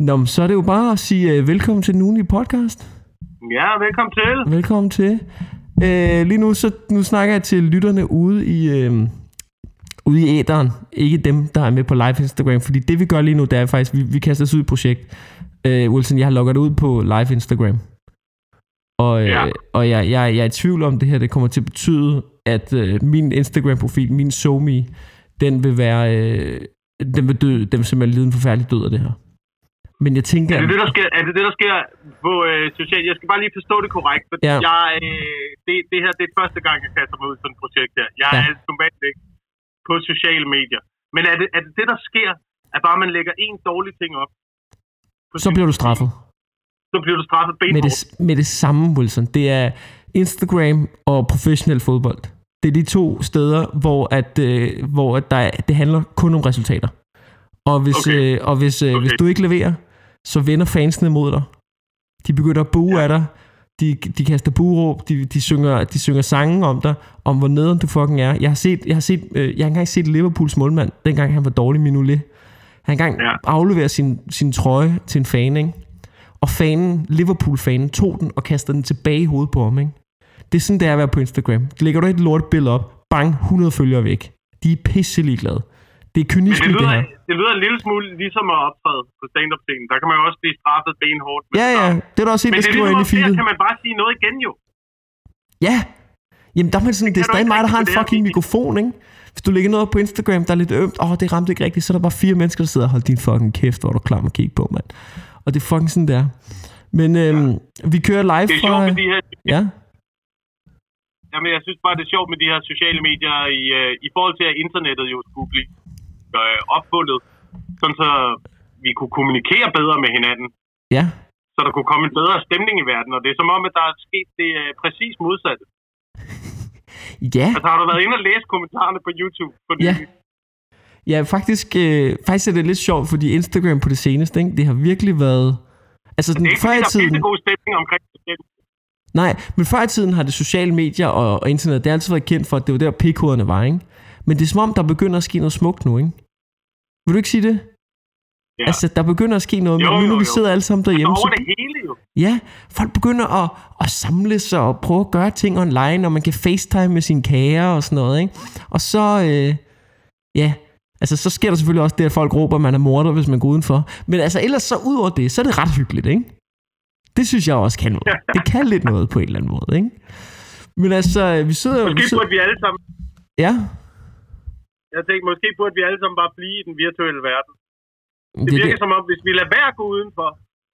Nå, men så er det jo bare at sige uh, velkommen til den ugenlige podcast. Ja, velkommen til. Velkommen til. Uh, lige nu, så nu snakker jeg til lytterne ude i, uh, ude i æderen. Ikke dem, der er med på live Instagram. Fordi det vi gør lige nu, det er faktisk, vi, vi kaster os ud i et projekt. Uh, Wilson, jeg har logget ud på live Instagram. Og, Ja. øh, og jeg, jeg, jeg er i tvivl om det her, det kommer til at betyde, at øh, min Instagram-profil, min SoMe, den vil være, øh, den vil dø, den vil simpelthen lide en forfærdelig død af det her. Men jeg tænker, Er det det, der sker, er det, det, der sker på øh, socialt? Jeg skal bare lige forstå det korrekt, for Ja. jeg, øh, det, det her det er første gang, jeg kaster mig ud i sådan et projekt her. Jeg Ja. er normalt ikke på sociale medier. Men er det, er det det, der sker, at bare man lægger en dårlig ting op? så bliver du straffet. Så bliver du straffet Med benhårdt. det, med det samme, Wilson. Det er Instagram og professionel fodbold. Det er de to steder, hvor, at, øh, hvor at der, er- det handler kun om resultater. Og hvis, Okay. øh, og hvis, øh, Okay. hvis du ikke leverer, så vender fansene mod dig. De begynder at bue ja. af dig. De, de kaster bueråb. De, de, synger, de synger sange om dig, om hvor nederen du fucking er. Jeg har set, jeg har set, øh, jeg har engang set Liverpools målmand, dengang han var dårlig Mignolet. Han engang ja. Afleverer sin, sin trøje til en fan, ikke? Og fanen, Liverpool-fanen, tog den og kastede den tilbage i hovedet på ham, ikke? Det er sådan, det er at være på Instagram. Lægger du et lortbillede op, bang, 100 følgere væk. De er pisse ligeglade. Det er Men kynisme, det det, lyder, her. det lyder en lille smule ligesom at optræde på stand-up-scenen. Der kan man jo også blive straffet benhårdt. med Ja, det ja, det er der også en, Men der det er skriver ligesom ind i også, der feedet. kan man bare sige noget igen jo. Ja. Jamen, der er man sådan, det er kan du stadig mig, der har en fucking mikrofon, ikke? Hvis du lægger noget op på Instagram, der er lidt ømt, åh, oh, det ramte ikke rigtigt, så er der bare fire mennesker, der sidder og holder din fucking kæft, hvor er du klar med at kigge på, mand. Og det er fucking sådan der. Men øhm, vi kører live Det er fra... sjovt med de her Ja, Jamen, jeg synes bare, det er sjovt med de her sociale medier i, øh, i forhold til, at internettet jo skulle blive øh, opfundet, sådan så vi kunne kommunikere bedre med hinanden, ja. så der kunne komme en bedre stemning i verden. Og det er som om, at der er sket det øh, præcis modsatte. Ja, Altså, har du været inde og læse kommentarerne på YouTube? For Ja. ja faktisk, øh, faktisk er det lidt sjovt, fordi Instagram på det seneste, ikke? det har virkelig været... Altså, Det den, er ikke, før i der er tiden... god stemning omkring det. Nej, men før i tiden har det sociale medier og, og internet, det har altid været kendt for, at det var der pikhoderne var, ikke? Men det er som om, der begynder at ske noget smukt nu, ikke? Vil du ikke sige det? Ja. Altså, der begynder at ske noget, Jo, men nu jo, vi sidder alle sammen derhjemme, Over så, det hele jo. ja, folk begynder at, at samles og prøve at gøre ting online, og man kan facetime med sine kager og sådan noget, ikke? Og så, øh, ja, altså så sker der selvfølgelig også det, at folk råber, at man er morder, hvis man går udenfor. Men altså ellers så ud over det, så er det ret hyggeligt, ikke? Det synes jeg også kan noget. Det kan lidt noget på en eller anden måde, ikke? Men altså, vi sidder jo... vi Måske sidder, burde vi alle sammen, ja, jeg tænkte, måske burde vi alle sammen bare blive i den virtuelle verden. Det det, virker det, som om, hvis vi lader være at gå udenfor,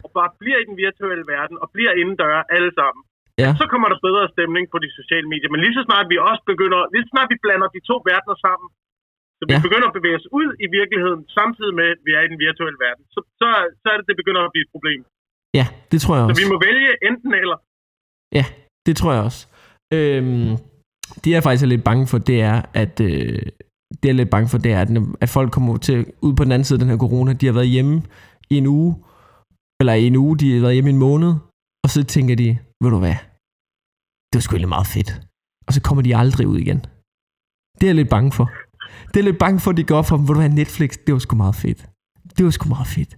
og bare bliver i den virtuelle verden, og bliver indendør alle sammen, ja, så kommer der bedre stemning på de sociale medier. Men lige så snart vi også begynder, lige så snart vi blander de to verdener sammen, så vi Ja. begynder at bevæge os ud i virkeligheden, samtidig med, at vi er i den virtuelle verden, så, så, så er det, det begynder at blive et problem. ja, det tror jeg Så også. vi må vælge enten eller. Ja, det tror jeg også. Øhm, det jeg faktisk er lidt bange for, det er, at øh, det jeg er lidt bange for, det er, at, at folk kommer til ud på den anden side af den her corona, de har været hjemme i en uge, eller i en uge, de har været hjemme i en måned, og så tænker de, ved du hvad, det var sgu egentlig meget fedt. Og så kommer de aldrig ud igen. Det er jeg lidt bange for. Det er lidt bange for, at de går op for dem, ved du hvad, Netflix, det var sgu meget fedt. Det var sgu meget fedt.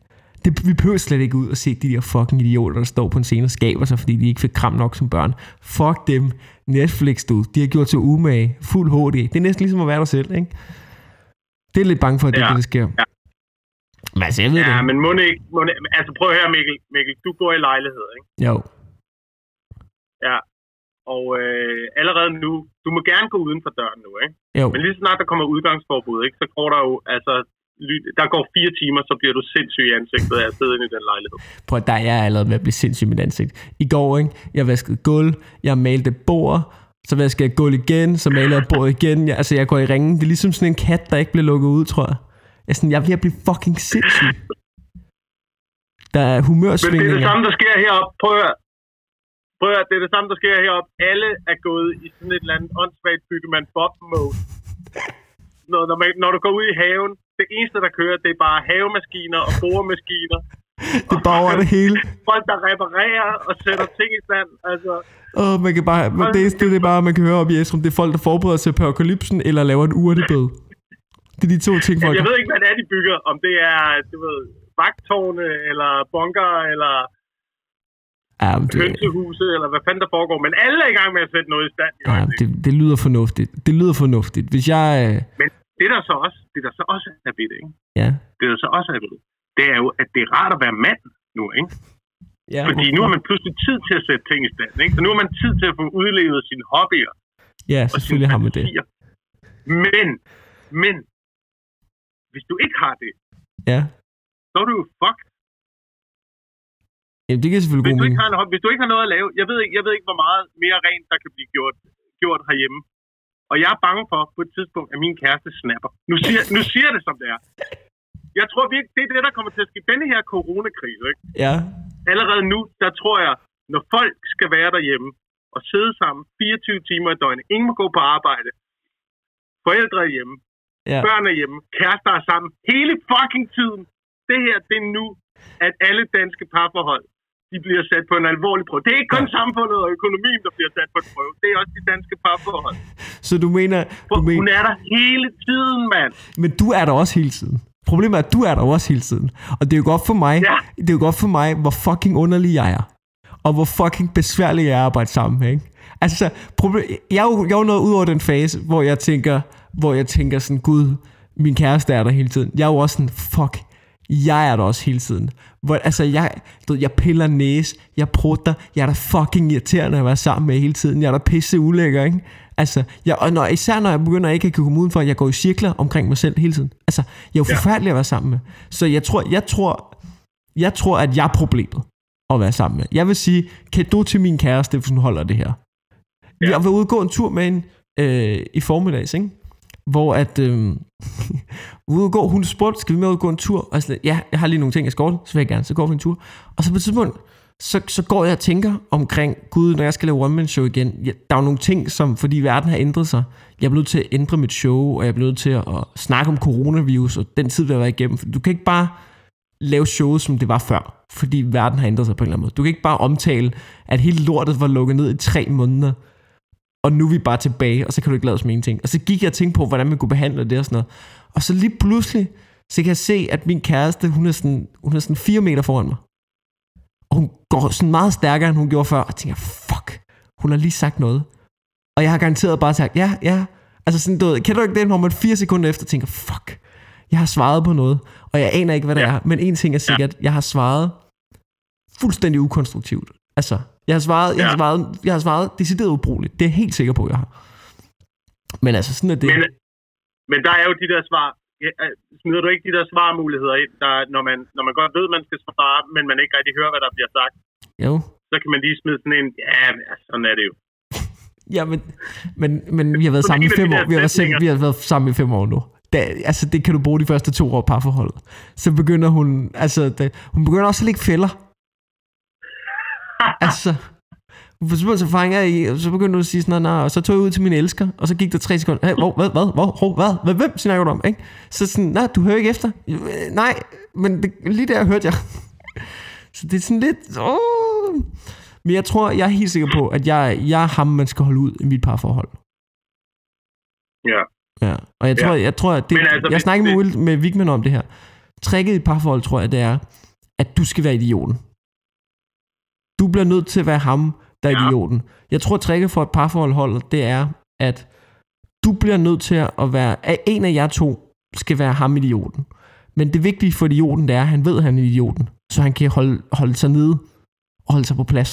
Det, vi behøver slet ikke ud og se de der fucking idioter, der står på en scene og skaber sig, fordi de ikke fik kram nok som børn. Fuck dem. Netflix, du. De har gjort til umage. Fuld HD. Det er næsten ligesom at være dig selv, ikke? Det er lidt bange for, at det Ja. det, der sker. Ja. Men altså, jeg ved Ja, det. men må ikke, må ikke, altså prøv at høre, Mikkel. Mikkel, du bor i lejlighed, ikke? Jo. Ja. Og øh, allerede nu, du må gerne gå uden for døren nu, ikke? Jo. Men lige så snart der kommer udgangsforbud, ikke, så går der jo, altså, der går fire timer, så bliver du sindssyg i ansigtet af at sidde inde i den lejlighed. Prøv at der er jeg allerede ved at blive sindssyg i mit ansigt. I går, ikke? Jeg vaskede gulv, jeg malte bord, så vaskede jeg gulv igen, så malede jeg bord igen. Jeg, altså, jeg går i ringen. Det er ligesom sådan en kat, der ikke bliver lukket ud, tror jeg. Jeg er, sådan, jeg er ved at blive fucking sindssyg. Der er Men det er humørsvingninger. det samme, der sker heroppe. Prøv at. Prøv at det er det samme, der sker heroppe. Alle er gået i sådan et eller andet åndssvagt byggemand bob mode. Når, når, man, når du går ud i haven, det eneste, der kører, det er bare havemaskiner og boremaskiner. Det er bare over det hele. Folk, der reparerer og sætter ting i stand. Altså, Og man kan bare, men det, det, det er bare, man kan høre op i Esrum, det er folk, der forbereder sig på apokalypsen, eller laver en urtebed. Det er de to ting, folk jeg ved ikke, hvad det er, de bygger. Om det er, du ved, vagtårne, eller bunker, eller Ja, det, hønsehuse, eller hvad fanden der foregår. Men alle er i gang med at sætte noget i stand. i ja, det, det lyder fornuftigt. Det lyder fornuftigt. Hvis jeg... øh, Men det der så også, det der så også ved det, ikke? Ja. det der så også er ved det, er jo, at det er rart at være mand nu, ikke? ja Fordi nu har man pludselig tid til at sætte ting i stand, ikke? Så nu har man tid til at få udlevet sine hobbyer Ja, selvfølgelig har man det. Men, men, hvis du ikke har det, Ja. så er du jo fucked. Jamen, det giver selvfølgelig Hvis god du, mening. hvis du ikke har noget at lave, jeg ved ikke, jeg ved ikke hvor meget mere rent, der kan blive gjort, gjort herhjemme. Og jeg er bange for på et tidspunkt, at min kæreste snapper. Nu siger, nu siger det, som det er. Jeg tror virkelig, det er det, der kommer til at ske. Denne her coronakrise, ikke? Ja. allerede nu, der tror jeg, når folk skal være derhjemme og sidde sammen 24 timer i døgnet, ingen må gå på arbejde, forældre er hjemme, Ja. børn er hjemme, kærester er sammen, hele fucking tiden. Det her, det er nu, at alle danske parforhold, de bliver sat på en alvorlig prøve. Det er ikke kun Ja. samfundet og økonomien, der bliver sat på en prøve. Det er også de danske parforhold. Så du mener... For Du hun mener er der hele tiden, mand. men du er der også hele tiden. Problemet er, at du er der også hele tiden. Og det er jo godt for mig, Ja. det er jo godt for mig, hvor fucking underlig jeg er. Og hvor fucking besværlig jeg er at arbejde sammen med, ikke? Altså, problem, jeg, er jo, jeg er jo nået ud over den fase, hvor jeg tænker, hvor jeg tænker sådan, gud, min kæreste er der hele tiden. Jeg er jo også sådan, fuck, jeg er der også hele tiden. Hvor, altså, jeg, du ved, jeg piller næse, jeg prutter, jeg er da fucking irriterende at være sammen med hele tiden. Jeg er da pisse ulækker, ikke? Altså, jeg, og når, især når jeg begynder ikke at kunne komme udenfor, jeg går i cirkler omkring mig selv hele tiden. Altså, jeg er jo Ja. forfærdelig at være sammen med. Så jeg tror, jeg tror, jeg tror, at jeg er problemet at være sammen med. Jeg vil sige, kan du til min kæreste, hvis hun holder det her? Ja. Jeg var ude og gå en tur med hende øh, i formiddags, ikke? Hvor at, øh, ude og gå, hun spurgte, skal vi med ud og gå en tur? Og jeg ja, jeg har lige nogle ting, jeg skal ordne, så vil jeg gerne, så går vi en tur. Og så på et tidspunkt, så, så går jeg og tænker omkring, gud, når jeg skal lave one show igen, ja, der er jo nogle ting, som, fordi verden har ændret sig, jeg er nødt til at ændre mit show, og jeg er nødt til at, at snakke om coronavirus, og den tid, vi har været igennem. For du kan ikke bare lave showet, som det var før, fordi verden har ændret sig på en eller anden måde. Du kan ikke bare omtale, at hele lortet var lukket ned i tre måneder, og nu er vi bare tilbage, og så kan du ikke lade som ingenting. Og så gik jeg og tænkte på, hvordan man kunne behandle det og sådan noget. Og så lige pludselig, så kan jeg se, at min kæreste, hun er sådan, hun er sådan fire meter foran mig. Og hun går sådan meget stærkere, end hun gjorde før. Og jeg tænker, fuck, hun har lige sagt noget. Og jeg har garanteret bare sagt, ja, ja. Altså sådan, du ved, kan du ikke det, hvor man fire sekunder efter tænker, fuck, jeg har svaret på noget. Og jeg aner ikke, hvad det Ja. er. Men en ting er sikkert, jeg har svaret fuldstændig ukonstruktivt. Altså, jeg har svaret, jeg har Ja. svaret, jeg har svaret decideret ubrugeligt. Det er jeg helt sikker på, jeg har. Men altså, sådan er det. Men, men der er jo de der svar. Ja, øh, smider du ikke de der svarmuligheder ind, der, når, man, når man godt ved, man skal svare, men man ikke rigtig hører, hvad der bliver sagt? Jo. Så kan man lige smide sådan en, ja, sådan er det jo. Ja, men, men, men vi har været sammen i fem år. Vi har, været, vi har været sammen i fem år nu. Da, altså, det kan du bruge de første to år parforholdet. Så begynder hun, altså, det, hun begynder også at lægge fælder. Altså, fanger jeg i, så begyndte hun at sige sådan noget, og så tog jeg ud til min elsker, og så gik der tre sekunder, hey, hvor, hvad, hvad, hvor, hvor, hvad, hvad, hvem snakker du om, ikke? Så sådan, nej, du hører ikke efter. "Øh, Nej, men det, lige der hørte jeg. så det er sådan lidt, åh. Men jeg tror, jeg er helt sikker på, at jeg, jeg er ham, man skal holde ud i mit parforhold. Ja. Ja, og jeg tror, jeg tror, at det, Men altså, jeg snakker med, med Vigman om det her. Tricket i parforhold, tror jeg, det er, at du skal være idioten. Du bliver nødt til at være ham, der er Ja. idioten. Jeg tror, at tricket for et parforhold, det er, at du bliver nødt til at være, at en af jer to skal være ham idioten. Men det vigtige for idioten, det er, at han ved, at han er idioten. Så han kan holde, holde sig nede og holde sig på plads.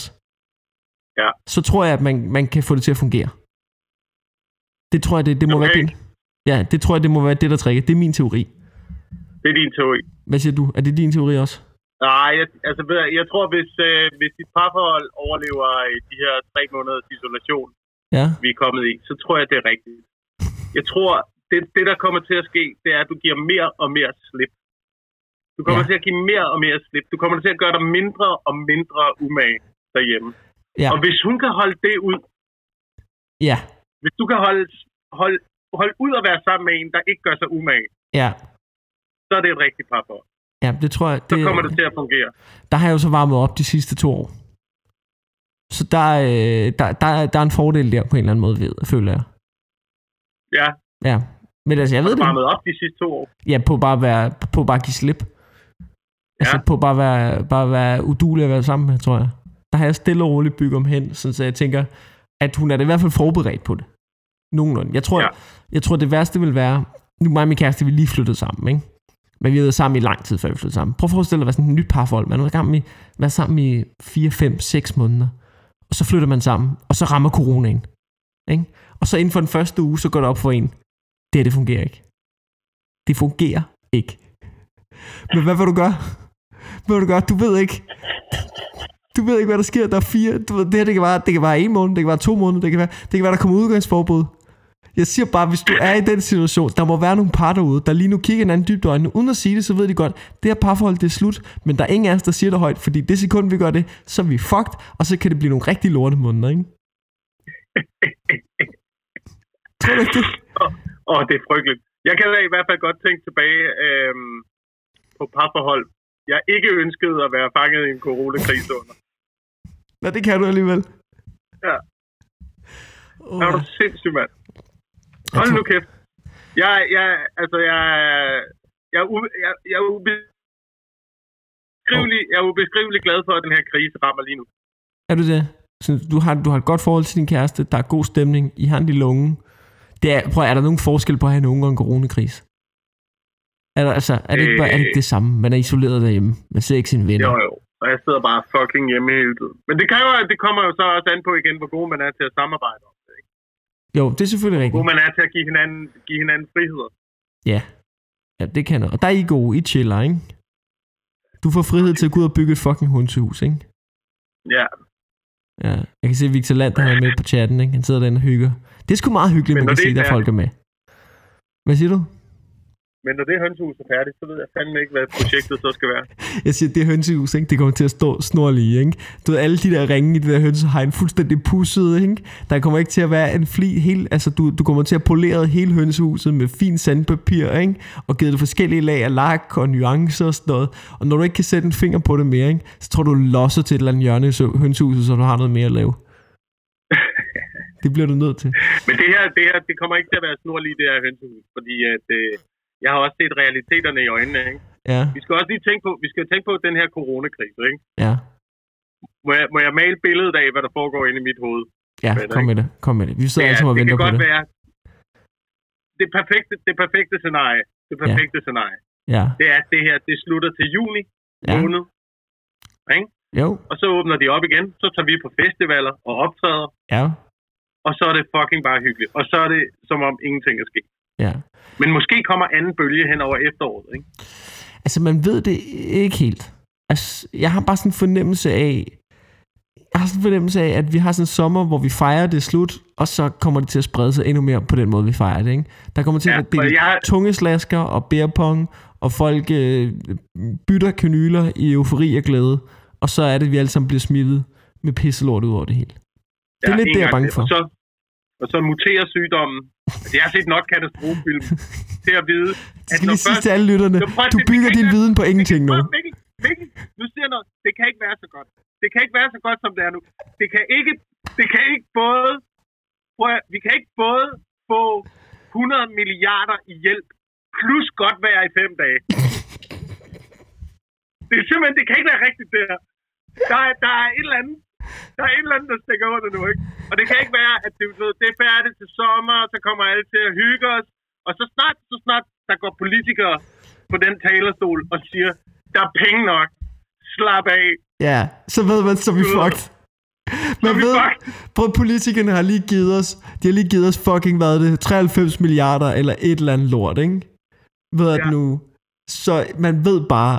Ja. Så tror jeg, at man, man kan få det til at fungere. Det tror jeg, det, det må Okay. være det. Ja, det tror jeg, det må være det, der trækker. Det er min teori. Det er din teori. Hvad siger du? Er det din teori også? Nej, jeg, altså, jeg, tror, hvis, øh, hvis dit parforhold overlever øh, de her tre måneders isolation, Ja. vi er kommet i, så tror jeg, det er rigtigt. Jeg tror, det, det der kommer til at ske, det er, at du giver mere og mere slip. Du kommer ja. til at give mere og mere slip. Du kommer til at gøre dig mindre og mindre umage derhjemme. Ja. Og hvis hun kan holde det ud, Ja. hvis du kan holde, holde, holde ud at være sammen med en, der ikke gør sig umage, Ja. så er det et rigtigt parforhold. Ja, det tror jeg. Så Det, kommer det til at fungere. Der har jeg jo så varmet op de sidste to år. Så der, øh, der, der, er- der er en fordel der på en eller anden måde, ved, føler jeg. Ja, Ja. Men altså, jeg ved det. varmet op de sidste to år. Ja, på bare, at være, på bare at give slip. Altså Ja. på bare at være, bare at være udulig at være sammen med, tror jeg. Der har jeg stille og roligt bygget om hen, sådan så jeg tænker, at hun er da i hvert fald forberedt på det. Nogenlunde. Jeg tror, Ja. ja. jeg tror det værste vil være, nu mig og min kæreste, vi lige flyttet sammen, ikke? Men vi har været sammen i lang tid, før vi flyttede sammen. Prøv at forestille dig at være sådan et nyt parforhold. Man har været gang i, været sammen i 4, 5, 6 måneder. Og så flytter man sammen, og så rammer coronaen. Ikke? Og så inden for den første uge, så går det op for en. Det her, det fungerer ikke. Det fungerer ikke. Men hvad vil du gøre? Hvad vil du gøre? Du ved ikke. Du ved ikke, hvad der sker. Der er fire. Du ved, det her, det kan, være, det kan være en måned, det kan være to måneder, det kan være, det kan være der kommer udgangsforbud. Jeg siger bare, hvis du er i den situation, der må være nogle par derude, der lige nu kigger hinanden dybt i øjnene, uden at sige det, så ved de godt, det her parforhold, det er slut, men der er ingen af os, der siger det højt, fordi det sekund, vi gør det, så er vi fucked, og så kan det blive nogle rigtig lorte måneder, ikke? Tror du ikke det? Åh, oh, det er frygteligt. Jeg kan da i hvert fald godt tænke tilbage øhm, på parforhold. Jeg ikke ønskede at være fanget i en coronakrise under. Nå, det kan du alligevel. Ja. Oh, Er du sindssyg, mand? Hold nu kæft. Jeg, jeg, altså, jeg, jeg, jeg, jeg er ubeskrivelig, jeg er ubeskrivelig glad for, at den her krise rammer lige nu. Er du det? Så du har, du har et godt forhold til din kæreste, der er god stemning, I har en lille unge. Det er, prøv, er der nogen forskel på at have en unge og en coronakrise? Er, der, altså, er, det ikke, bare- er det ikke det samme? Man er isoleret derhjemme. Man ser ikke sine venner. Jo, jo. Og jeg sidder bare fucking hjemme hele tiden. Men det, kan jo, det kommer jo så også an på igen, hvor god man er til at samarbejde om? Jo, det er selvfølgelig Hvor rigtigt. god man er til at give hinanden, give hinanden friheder. Ja. ja, det kan noget. Og der er I gode. I chiller, ikke? Du får frihed til at gå ud og bygge et fucking hundehus, ikke? Ja. Ja. Jeg kan se, at Victor Land han er med på chatten, ikke? Han sidder derinde og hygger. Det er sgu meget hyggeligt, Men man kan se, der er- folk er med. Hvad siger du? Men når det hønsehus er færdigt, så ved jeg fandme ikke, hvad projektet så skal være. Jeg siger, det hønsehus, ikke? det kommer til at stå snorlige, ikke? Du ved, alle de der ringe i det der hønsehegn, fuldstændig pusset, ikke? Der kommer ikke til at være en fli, helt, altså du, du kommer til at polere hele hønsehuset med fin sandpapir, ikke? Og givet det forskellige lag af lak og nuancer og sådan noget. Og når du ikke kan sætte en finger på det mere, ikke? Så tror du, losser til et eller andet hjørne i så- hønsehuset, så du har noget mere at lave. det bliver du nødt til. Men det her, det her, det kommer ikke til at være snorlige, det her hønsehus. Fordi at, øh, jeg har også set realiteterne i øjnene, ikke? Ja, Vi skal også lige tænke på, vi skal tænke på den her coronakrise, ikke? ja. Må jeg, må jeg male billedet af, hvad der foregår inde i mit hoved? Ja, det, kom med det. Kom med det. Vi sidder alle sammen og det venter kan på godt det. være det perfekte, det perfekte scenarie. Det perfekte scenarie. Ja, Det er, at det her, det slutter til juni ja. måned. Ikke? Jo, Og så åbner de op igen. Så tager vi på festivaler og optræder. ja, Og så er det fucking bare hyggeligt. Og så er det som om ingenting er sket. Ja. Men måske kommer anden bølge hen over efteråret. Ikke? Altså, man ved det ikke helt. Altså, jeg har bare sådan en fornemmelse af... Jeg har sådan en fornemmelse af, at vi har sådan en sommer, hvor vi fejrer det slut, og så kommer det til at sprede sig endnu mere på den måde, vi fejrer det, ikke? Der kommer til Ja, at og jeg- tunge slasker og bærepong, og folk øh, bytter kanyler i eufori og glæde, og så er det, at vi alle sammen bliver smittet med pisselort ud over det hele. Det er lidt det, jeg er bange for. Og så, og så muterer sygdommen. Altså, jeg har set nok katastrofefilm til at vide, Jeg skal lige sige til alle lytterne, prøv at du det bygger din viden på ingenting nu. Mikkel, nu siger noget. Det kan ikke være så godt. Det kan ikke være så godt, som det er nu. Det kan ikke, det kan ikke både... Prøv at, vi kan ikke både få 100 milliarder i hjælp, plus godt være i fem dage. Det er simpelthen, det kan ikke være rigtigt, det her. Der er, der er et eller andet, der er et eller andet, der stikker under nu, ikke? Og det kan ikke være, at det, ved, det er færdigt til sommer, og så kommer alle til at hygge os. Og så snart, så snart der går politikere på den talerstol og siger, der er penge nok, slap af. Ja, så ved man, så vi fucked. Man vi ved, prøv politikerne har lige givet os, de har lige givet os fucking, hvad det, 93 milliarder eller et eller andet lort, ikke? Ved at Ja. nu, så man ved bare,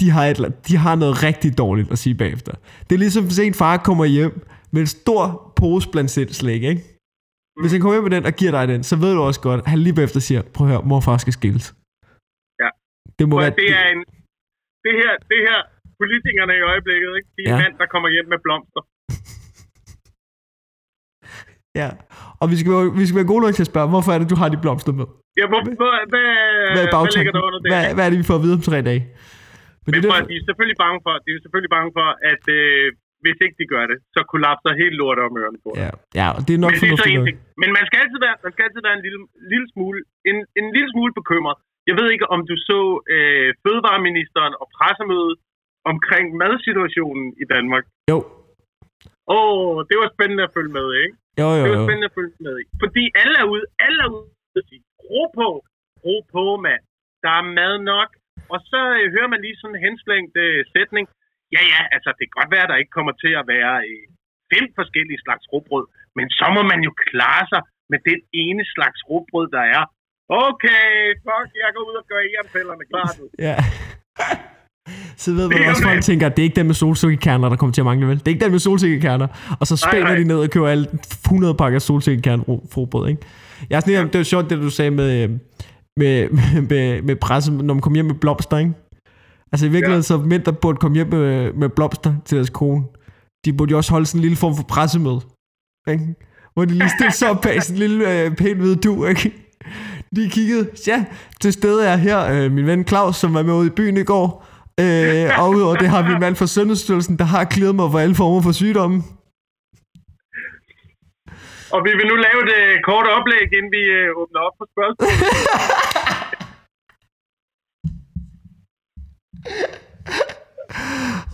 de har, et, de har noget rigtig dårligt at sige bagefter. Det er ligesom, hvis en far kommer hjem med en stor pose blandt selv slik, ikke? Hvis han kommer hjem med den og giver dig den, så ved du også godt, at han lige bagefter siger, prøv at høre, mor og far skal skilles. Ja. Det må Prøv, være, det er en... Det her, det her, politikerne i øjeblikket, ikke? De er Ja. mand, der kommer hjem med blomster. Ja, og vi skal, være, vi skal være gode nok til at spørge, hvorfor er det, du har de blomster med? Ja, hvor, hvad, hvad, Hvad hvad ligger bagtanken? der under det? Hvad, hvad er det, vi får at vide om tre dage? Men, Men det er at de er selvfølgelig bange for, de er selvfølgelig bange for, at øh, hvis ikke de gør det, så kollapser helt lortet om ørerne på ja, ja, og det er nok Men det er så en ting. Men man skal altid være, man skal altid være en lille, lille smule, en, en lille smule bekymret. Jeg ved ikke, om du så øh, fødevareministeren og pressemødet omkring madsituationen i Danmark. Jo. Åh, oh, det var spændende at følge med, ikke? Jo, jo, Det var jo. spændende at følge med i. Fordi alle er ude, alle er ude og sige, ro på, ro på, mand. Der er mad nok. Og så øh, hører man lige sådan en henslængt øh, sætning. Ja, ja, altså det kan godt være, at der ikke kommer til at være øh, fem forskellige slags råbrød. Men så må man jo klare sig med den ene slags råbrød, der er. Okay, fuck, jeg går ud og gør jernfælderne klar nu. Ja. Så ved man også, folk tænker, at det er ikke dem med solsikkekerner, der kommer til at mangle, vel? Det er ikke dem med solsikkekerner. Og så spænder de ned og køber alle 100 pakker solsikkekerner ikke? Jeg er sådan, ja. det var sjovt, det du sagde med, øh, med, med, med, med presse, når man kommer hjem med blomster, ikke? Altså i virkeligheden, ja. så mænd, der burde komme hjem med, med blomster til deres kone, de burde jo også holde sådan en lille form for pressemøde. Ikke? Hvor de lige stillede sig op bag sådan en lille øh, pæn hvide du, ikke? De kiggede, ja, til stede er her øh, min ven Claus, som var med ude i byen i går. Øh, og udover det har vi en mand fra Sundhedsstyrelsen, der har klædet mig for alle former for sygdomme. Og vi vil nu lave et øh, kort oplæg, inden vi øh, åbner op for spørgsmål.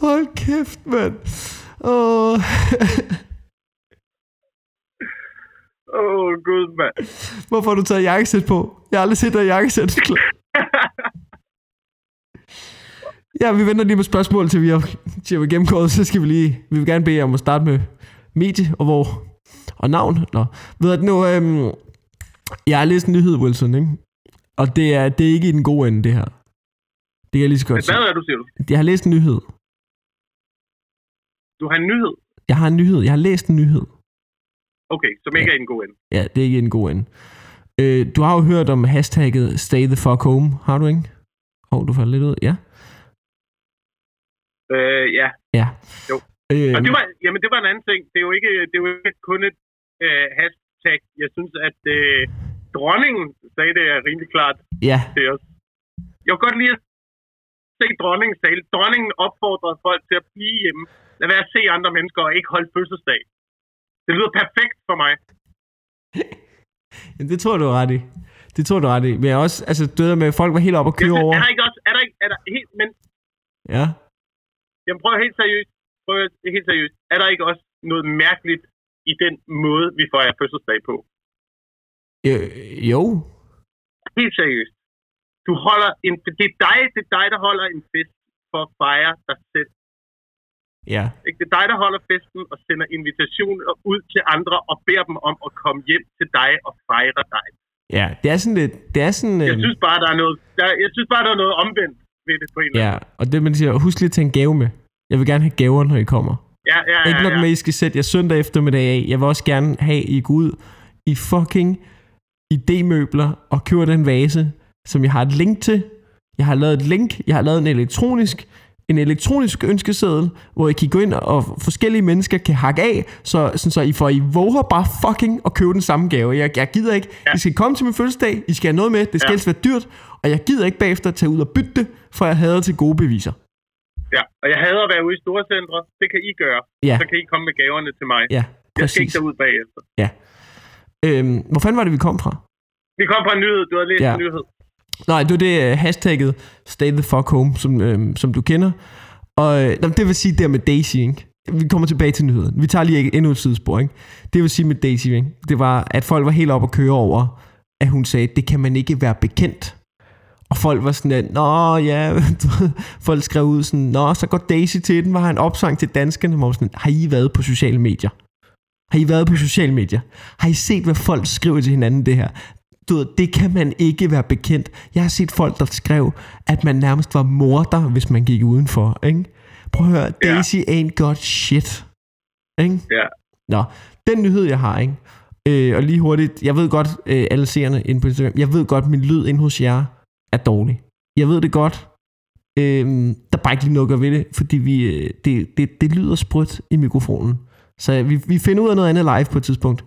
Hold kæft, mand. Åh. Åh, oh, gud, mand. Hvorfor har du taget jakkesæt på? Jeg har aldrig set dig i jakkesæt. Ja, vi venter lige med spørgsmål til vi har, til vi har gennemgået, så skal vi lige, vi vil gerne bede jer om at starte med medie og hvor, og navn. Nå, ved at nu, øhm, jeg har læst en nyhed, Wilson, ikke? Og det er, det er ikke i den gode ende, det her. Det kan jeg lige så godt. Hvad er du, siger du? Jeg har læst en nyhed. Du har en nyhed. Jeg har en nyhed. Jeg har læst en nyhed. Okay, som ikke er i en god ende. Ja, det er ikke i en god ende. Øh, du har jo hørt om hashtagget Stay the fuck home, har du ikke? Åh, oh, du faldt lidt ud. Ja. Øh, ja. Ja. Jo. Øh, Og det var, jamen, det var en anden ting. Det er jo ikke, det er jo ikke kun et øh, hashtag. Jeg synes, at øh, dronningen sagde det er rimelig klart ja, til os. Jeg kunne godt lide at se dronningen tale. Dronningen opfordrede folk til at blive hjemme. Lad være at se andre mennesker og ikke holde fødselsdag. Det lyder perfekt for mig. Jamen, det tror du ret i. Det tror du ret i. Men jeg også, altså, det der med, folk var helt oppe og køre over. er der ikke også, er der ikke, er der helt, men Ja. Jamen prøv helt seriøst. Prøv helt seriøst. Er der ikke også noget mærkeligt i den måde, vi fejrer fødselsdag på? Øh, jo. Helt seriøst. Du holder en, det, er dig, det er dig, der holder en fest for at fejre dig selv. Ja. Ikke? Det er dig, der holder festen og sender invitationer ud til andre og beder dem om at komme hjem til dig og fejre dig. Ja, det er sådan lidt, det er sådan, Jeg øh, synes bare, der er noget, der, jeg synes bare, der er noget omvendt ved det på en eller ja, og det man siger, husk lige at tage en gave med. Jeg vil gerne have gaver, når I kommer. Ja, ja, ja, Ikke nok ja. med, I skal sætte jer søndag eftermiddag af. Jeg vil også gerne have, at I går ud i fucking idémøbler og køber den vase, som jeg har et link til. Jeg har lavet et link. Jeg har lavet en elektronisk en elektronisk ønskeseddel, hvor I kan gå ind og forskellige mennesker kan hakke af, så, sådan så I får I våger bare fucking at købe den samme gave. Jeg, jeg gider ikke. Ja. I skal komme til min fødselsdag, I skal have noget med, det skal Ja. helst være dyrt, og jeg gider ikke bagefter tage ud og bytte det, for jeg havde til gode beviser. Ja. Og jeg hader at være ude i store centre. Det kan I gøre. Ja. Så kan I komme med gaverne til mig. Ja, Jeg skal ikke præcis. derud bagefter. Øhm, hvor fanden var det, vi kom fra? Vi kom fra en nyhed. Du har læst Ja. en nyhed. Nej, det var det uh, hashtagget Stay the fuck home, som, øhm, som du kender. Og øh, det vil sige der med Daisy, ikke? Vi kommer tilbage til nyheden. Vi tager lige endnu et sidespor, ikke? Det vil sige med Daisy, ikke? Det var, at folk var helt oppe at køre over, at hun sagde, det kan man ikke være bekendt. Og folk var sådan, at, nå ja, folk skrev ud sådan, nå, så går Daisy til den, var han opsang til danskerne, hvor sådan, har I været på sociale medier? Har I været på sociale medier? Har I set, hvad folk skriver til hinanden det her? Du ved, det kan man ikke være bekendt. Jeg har set folk, der skrev, at man nærmest var morder, hvis man gik udenfor. Ikke? Prøv at høre, Ja. Daisy ain't got shit. Ikke? Ja. Nå, den nyhed, jeg har, ikke? Øh, og lige hurtigt, jeg ved godt, øh, alle seerne inde på Instagram, jeg ved godt, min lyd inde hos jer er dårlig. Jeg ved det godt. Øhm, der er bare ikke lige noget at gøre ved det, fordi vi, øh, det, det, det lyder sprødt i mikrofonen. Så vi, vi finder ud af noget andet live på et tidspunkt.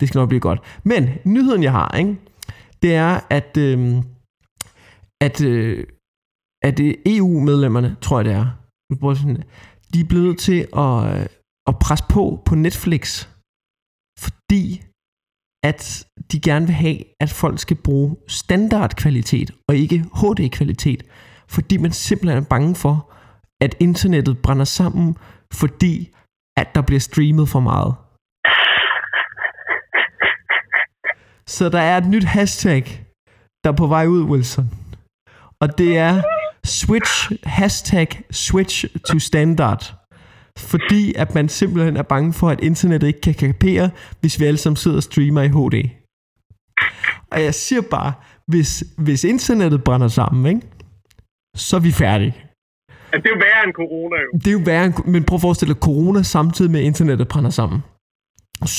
Det skal nok blive godt. Men nyheden, jeg har, ikke? det er, at, øhm, at, øh, at øh, EU-medlemmerne, tror jeg det er, de er blevet til at, øh, at presse på på Netflix, fordi at de gerne vil have, at folk skal bruge standardkvalitet og ikke HD-kvalitet, fordi man simpelthen er bange for, at internettet brænder sammen, fordi at der bliver streamet for meget. Så der er et nyt hashtag, der er på vej ud, Wilson. Og det er switch, hashtag switch to standard. Fordi at man simpelthen er bange for, at internettet ikke kan kapere, hvis vi alle sammen sidder og streamer i HD. Og jeg siger bare, hvis, hvis internettet brænder sammen, ikke? så er vi færdige. Altså, det er jo værre end corona jo. Det er jo værre, end- men prøv at forestille dig corona samtidig med at internettet brænder sammen.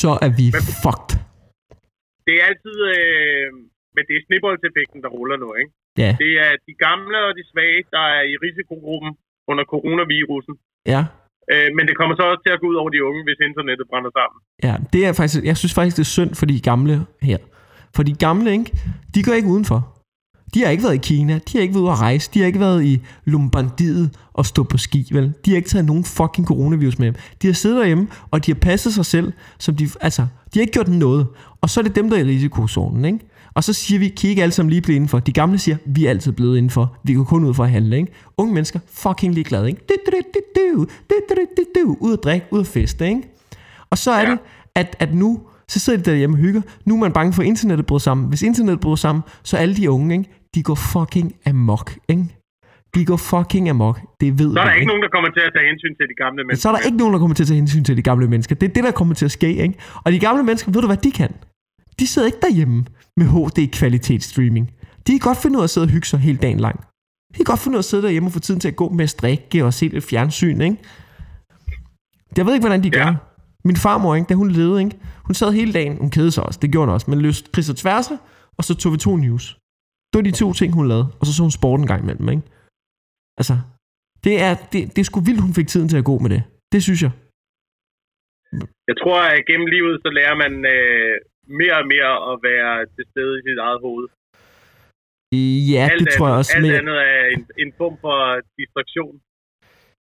Så er vi fucked. Det er altid... Øh, men det er snibboldseffekten, der ruller nu, ikke? Ja, Det er de gamle og de svage, der er i risikogruppen under coronavirusen. ja, Øh, men det kommer så også til at gå ud over de unge, hvis internettet brænder sammen. ja. Det er faktisk, jeg synes faktisk, det er synd for de gamle her. For de gamle, ikke? de går ikke udenfor. De har ikke været i Kina, de har ikke været ude at rejse, de har ikke været i Lombardiet og stå på ski, vel? De har ikke taget nogen fucking coronavirus med dem. De har siddet derhjemme, og de har passet sig selv, som de, altså, de har ikke gjort noget. Og så er det dem, der er i risikozonen, ikke? Og så siger vi, kan I ikke alle sammen lige blive indenfor? De gamle siger, vi er altid blevet indenfor. Vi går kun ud for at handle, ikke? Unge mennesker, fucking ligeglade, ikke? Ud at drikke, ud at feste, ikke? Og så er ja. Det, at, at nu, så sidder de derhjemme og hygger. Nu er man bange for, at internettet bryder sammen. Hvis internettet bryder sammen, så alle de unge, ikke? de går fucking amok, ikke? De går fucking amok. Det ved Så er vi, der ikke nogen, der kommer til at tage hensyn til de gamle mennesker. så er der ikke nogen, der kommer til at tage hensyn til de gamle mennesker. Det er det, der kommer til at ske, ikke? Og de gamle mennesker, ved du hvad de kan? De sidder ikke derhjemme med HD-kvalitetsstreaming. De kan godt finde ud af at sidde og hygge sig hele dagen lang. De kan godt finde ud af at sidde derhjemme og få tiden til at gå med at strikke og se lidt fjernsyn, ikke? Jeg ved ikke, hvordan de gør. Ja. Min farmor, ikke, da hun levede, ikke? hun sad hele dagen, hun kedede sig også, det gjorde hun også, men løste kryds og tværse, og så tog vi to news. Det var de to ting, hun lavede, og så så hun sport en gang imellem, ikke? Altså, det er, det, det er sgu vildt, hun fik tiden til at gå med det. Det synes jeg. Jeg tror, at gennem livet, så lærer man øh, mere og mere at være til stede i sit eget hoved. Ja, det tror jeg andet, også. Alt Men, andet er en, en form for distraktion.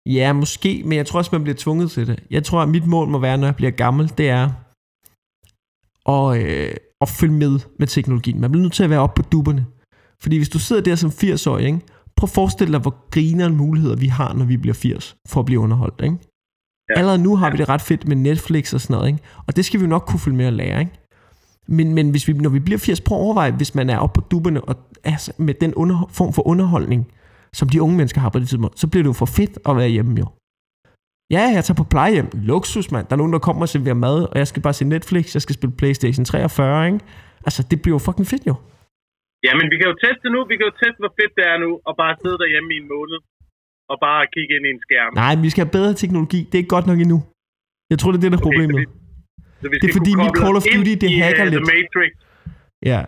ja, måske, men jeg tror også, man bliver tvunget til det. Jeg tror, at mit mål må være, når jeg bliver gammel, det er at, øh, at følge med med teknologien. Man bliver nødt til at være oppe på dupperne. Fordi hvis du sidder der som 80-årig, ikke? prøv at forestille dig, hvor griner muligheder vi har, når vi bliver 80, for at blive underholdt. Ikke? Ja. Ja. Allerede nu har vi det ret fedt med Netflix og sådan noget, ikke? og det skal vi jo nok kunne følge med og lære. Ikke? Men, men hvis vi, når vi bliver 80, prøv at overveje, hvis man er oppe på dupperne og altså, med den under, form for underholdning, som de unge mennesker har på det tidspunkt, så bliver det jo for fedt at være hjemme jo. Ja, jeg tager på plejehjem. Luksus, mand. Der er nogen, der kommer og serverer mad, og jeg skal bare se Netflix, jeg skal spille Playstation 43, ikke? Altså, det bliver jo fucking fedt jo. Ja, men vi kan jo teste nu. Vi kan jo teste, hvor fedt det er nu, og bare sidde derhjemme i en måned, og bare kigge ind i en skærm. Nej, men vi skal have bedre teknologi. Det er ikke godt nok endnu. Jeg tror, det er det, der er Okay, problemet. så vi- Så vi Det er fordi, mit Call of Duty, det i, hacker øh, lidt. The Matrix, Ja,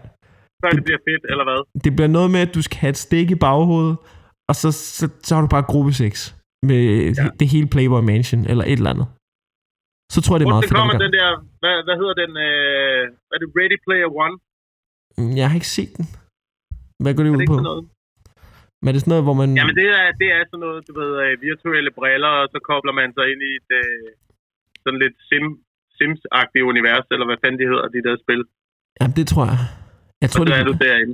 før det bliver fedt, eller hvad? det bliver noget med, at du skal have et stik i baghovedet, og så, så, så har du bare gruppe 6 med ja. Det hele Playboy Mansion, eller et eller andet. Så tror jeg, det er Hvor meget det fedt. kommer den der, hvad, hvad hedder den, øh, er det, Ready Player One? gør. Jeg har ikke set den. Hvad går det ud det på? Men er det sådan noget, hvor man... Jamen det er, det er sådan noget, du ved, øh, virtuelle briller, og så kobler man sig ind i et øh, sådan lidt sim, Sims-agtigt univers, eller hvad fanden de hedder, de der spil. Jamen, det tror jeg. Jeg tror, Og så det, er du derinde.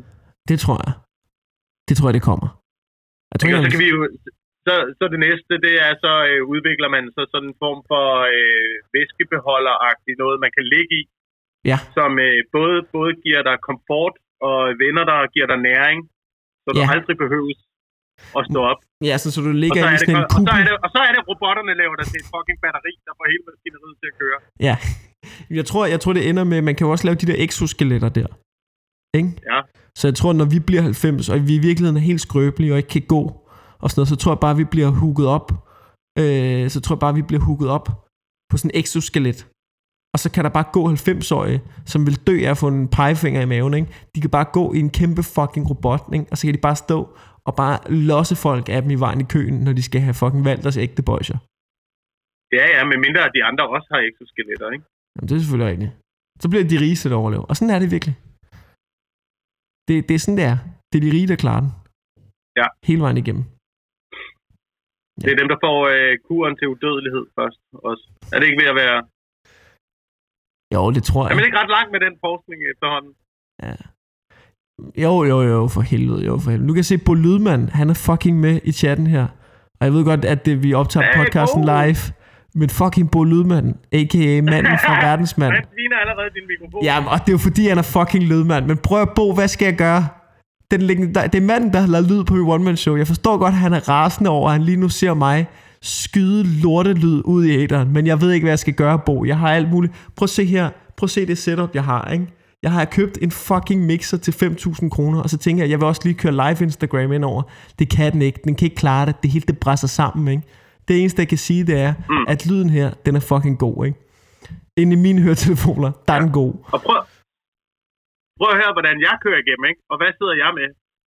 det tror jeg. Det tror jeg, det kommer. Jeg tror, Ikke? Og så jeg, kan vi jo, så, så det næste, det er så øh, udvikler man så sådan en form for øh, væskebeholder-agtigt noget, man kan ligge i, Ja. som øh, både, både giver dig komfort og venner dig og giver dig næring, så du Ja. aldrig behøves at stå op. ja, så, så du Og ligger i er det, sådan en og, så kuppel. er det, og så er det, robotterne laver dig til et fucking batteri, der får hele maskineriet til at køre. Ja. Jeg tror, jeg tror, det ender med, man kan jo også lave de der exoskeletter der. Ikke? Ja. Så jeg tror, når vi bliver 90, og vi i virkeligheden er helt skrøbelige og ikke kan gå, og sådan noget, så tror jeg bare, vi bliver hooket op. Øh, så tror jeg bare, vi bliver hooket op på sådan en exoskelet. Og så kan der bare gå 90-årige, som vil dø af at få en pegefinger i maven. Ikke? De kan bare gå i en kæmpe fucking robot, ikke? og så kan de bare stå og bare losse folk af dem i vejen i køen, når de skal have fucking valgt deres ægte bøjser. Ja, ja, med mindre at de andre også har exoskeletter, ikke? Jamen, det er selvfølgelig rigtigt. Så bliver det de rigeste, der overlever. Og sådan er det virkelig. Det, det er sådan, det er. Det er de rige, der klarer den. Ja. Hele vejen igennem. Det er dem, der får øh, kuren til udødelighed først også. Er det ikke ved at være... Jo, det tror Er jeg. man ikke ret langt med den forskning efterhånden? Ja. Jo, jo, jo, for helvede, jo, for helvede. Nu kan jeg se, Bo Lydman, han er fucking med i chatten her. Og jeg ved godt, at det, vi optager Hey, podcasten Bo! live. Men fucking Bo Lydman, a.k.a. manden fra verdensmand. Han sviner allerede din mikrofon. Ja, og det er jo fordi, han er fucking lydmand. Men prøv at Bo, hvad skal jeg gøre? Den, det er manden, der har lavet lyd på mit one-man-show. Jeg forstår godt, at han er rasende over, at han lige nu ser mig skyde lortelyd ud i æderen. Men jeg ved ikke, hvad jeg skal gøre, Bo. Jeg har alt muligt. Prøv at se her. Prøv at se det setup, jeg har, ikke? Jeg har købt en fucking mixer til 5.000 kroner, og så tænker jeg, jeg vil også lige køre live Instagram ind over. Det kan den ikke. Den kan ikke klare det. Det hele det brænder sammen, ikke? Det eneste, jeg kan sige, det er, mm. at lyden her, den er fucking god, ikke? Inde i mine høretelefoner, der er den god. Og prøv, prøv at høre, hvordan jeg kører igennem, ikke? Og hvad sidder jeg med?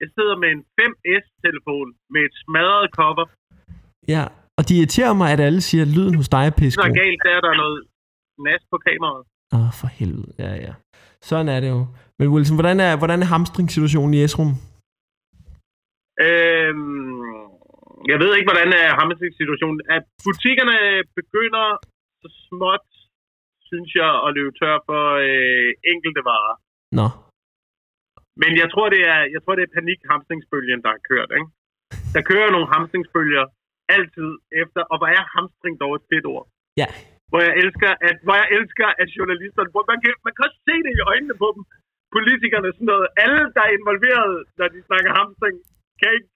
Jeg sidder med en 5S-telefon med et smadret cover. Ja, og de irriterer mig, at alle siger, at lyden hos dig er Så pissegod. er galt, der er der noget nas på kameraet. Åh, oh, for helvede. Ja, ja. Sådan er det jo. Men Wilson, hvordan er, hvordan er hamstringssituationen i Esrum? Øhm, jeg ved ikke, hvordan er hamstringssituationen. At butikkerne begynder så småt, synes jeg, at løbe tør for øh, enkelte varer. Nå. Men jeg tror, det er, jeg tror, det er panik-hamstringsbølgen, der har kørt. Ikke? Der kører nogle hamstringsbølger altid efter, og hvor er hamstring dog et fedt ord. Ja. Hvor jeg elsker, at, hvor jeg elsker, at journalisterne, hvor man kan, man kan også se det i øjnene på dem, politikerne, sådan noget, alle, der er involveret, når de snakker hamstring, kan ikke,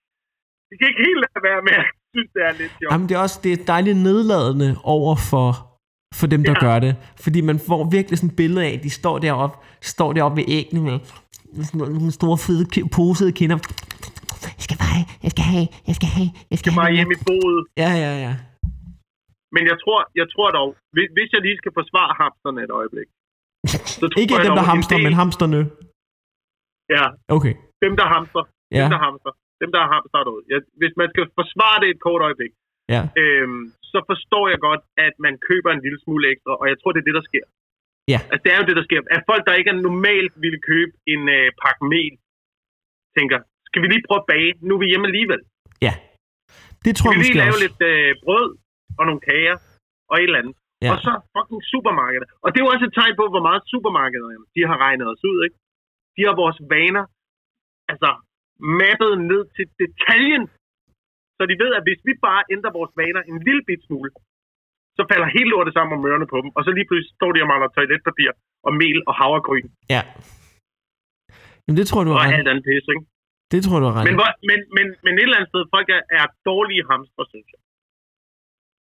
de kan ikke helt lade være med, at synes, det er lidt sjovt. Jamen, det er også det er dejligt nedladende over for, for dem, der ja. Gør det. Fordi man får virkelig sådan et billede af, at de står deroppe, står deroppe ved æggene med med sådan nogle store, fede, posede kinder. Jeg skal bare jeg skal have, jeg skal have, jeg skal er bare have. hjemme i boet. Ja, ja, ja. Men jeg tror, jeg tror dog, hvis, jeg lige skal forsvare hamsterne et øjeblik. Så tror Ikke jeg dem, der en hamstrer, del- men hamsterne. Ja, Okay. dem der hamster. Ja. Dem der hamster. Dem der hamstret ud. Ja, hvis man skal forsvare det et kort øjeblik, Ja. øhm, så forstår jeg godt, at man køber en lille smule ekstra, og jeg tror, det er det, der sker. Ja. Altså, det er jo det, der sker. At folk, der ikke er normalt ville købe en øh, pakke mel, tænker, skal vi lige prøve at bage? Nu er vi hjemme alligevel. Ja. Det tror Skal jeg vi lige måske lave også. lidt øh, brød og nogle kager og et eller andet. Ja. Og så fucking supermarkeder. Og det er jo også et tegn på, hvor meget supermarkederne de har regnet os ud, ikke? De har vores vaner, altså mappet ned til detaljen. Så de ved, at hvis vi bare ændrer vores vaner en lille bit smule, så falder hele lortet sammen om ørerne på dem. Og så lige pludselig står de og mangler toiletpapir og mel og havregryn Ja. Jamen, det tror du og har ret. alt andet pis, ikke? Det tror du har ret. Men, hvor, men, men, men et eller andet sted, folk er, er dårlige hamster, synes jeg.